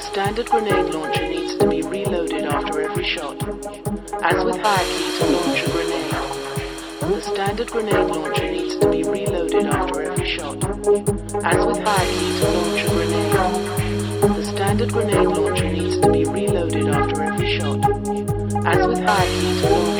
The standard grenade launcher needs to be reloaded after every shot. As with fire hierarchy to launch a grenade, the standard grenade launcher needs to be reloaded after every shot. As with fire hierarchy to launch a grenade, the standard grenade launcher needs to be reloaded after every shot. As with fire hierarchy to launch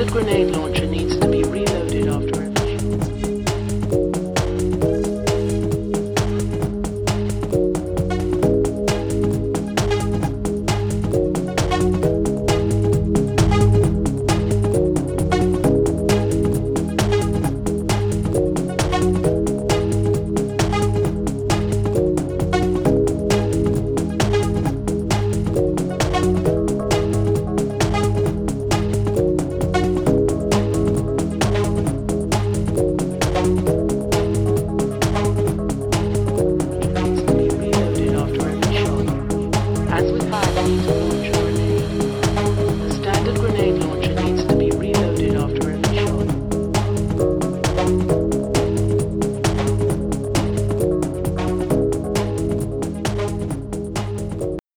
exploded grenade launcher. class with five.